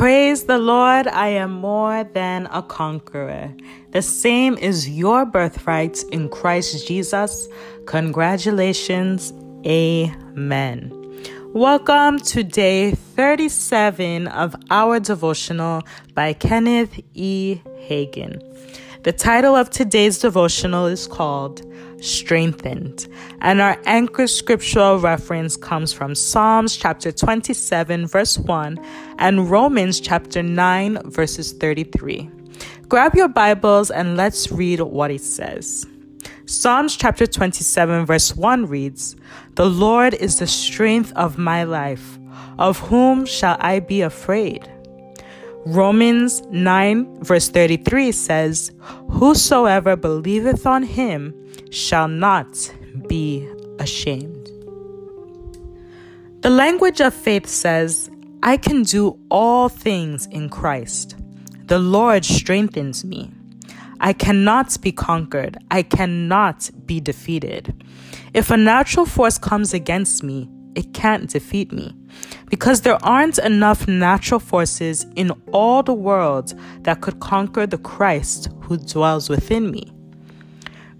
Praise the Lord, I am more than a conqueror. The same is your birthright in Christ Jesus. Congratulations. Amen. Welcome to day 37 of our devotional by Kenneth E. Hagin. The title of today's devotional is called Strengthened, and our anchor scriptural reference comes from Psalms chapter 27, verse 1, and Romans chapter 9, verses 33. Grab your Bibles and let's read what it says. Psalms chapter 27, verse 1 reads, The Lord is the strength of my life. Of whom shall I be afraid? Romans 9, verse 33 says, Whosoever believeth on him shall not be ashamed. The language of faith says, I can do all things in Christ. The Lord strengthens me. I cannot be conquered. I cannot be defeated. If a natural force comes against me, it can't defeat me because there aren't enough natural forces in all the world that could conquer the Christ who dwells within me.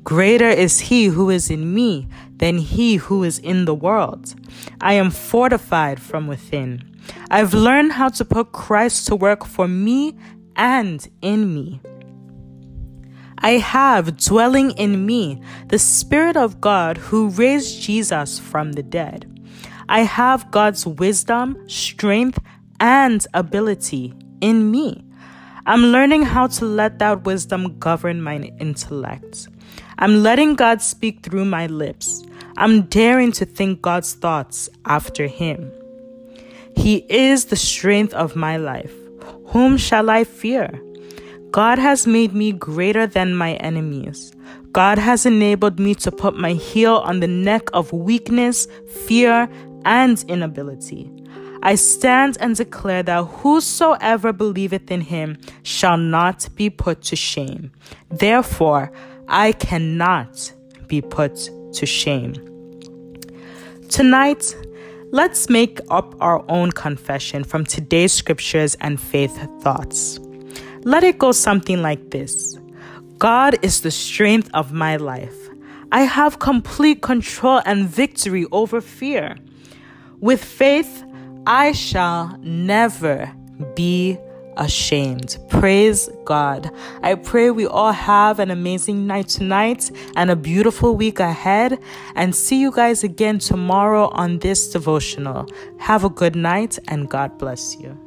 Greater is he who is in me than he who is in the world. I am fortified from within. I've learned how to put Christ to work for me and in me. I have dwelling in me the Spirit of God who raised Jesus from the dead. I have God's wisdom, strength, and ability in me. I'm learning how to let that wisdom govern my intellect. I'm letting God speak through my lips. I'm daring to think God's thoughts after Him. He is the strength of my life. Whom shall I fear? God has made me greater than my enemies. God has enabled me to put my heel on the neck of weakness, fear, and inability. I stand and declare that whosoever believeth in him shall not be put to shame. Therefore, I cannot be put to shame. Tonight, let's make up our own confession from today's scriptures and faith thoughts. Let it go something like this God is the strength of my life. I have complete control and victory over fear. With faith, I shall never be ashamed. Praise God. I pray we all have an amazing night tonight and a beautiful week ahead. And see you guys again tomorrow on this devotional. Have a good night and God bless you.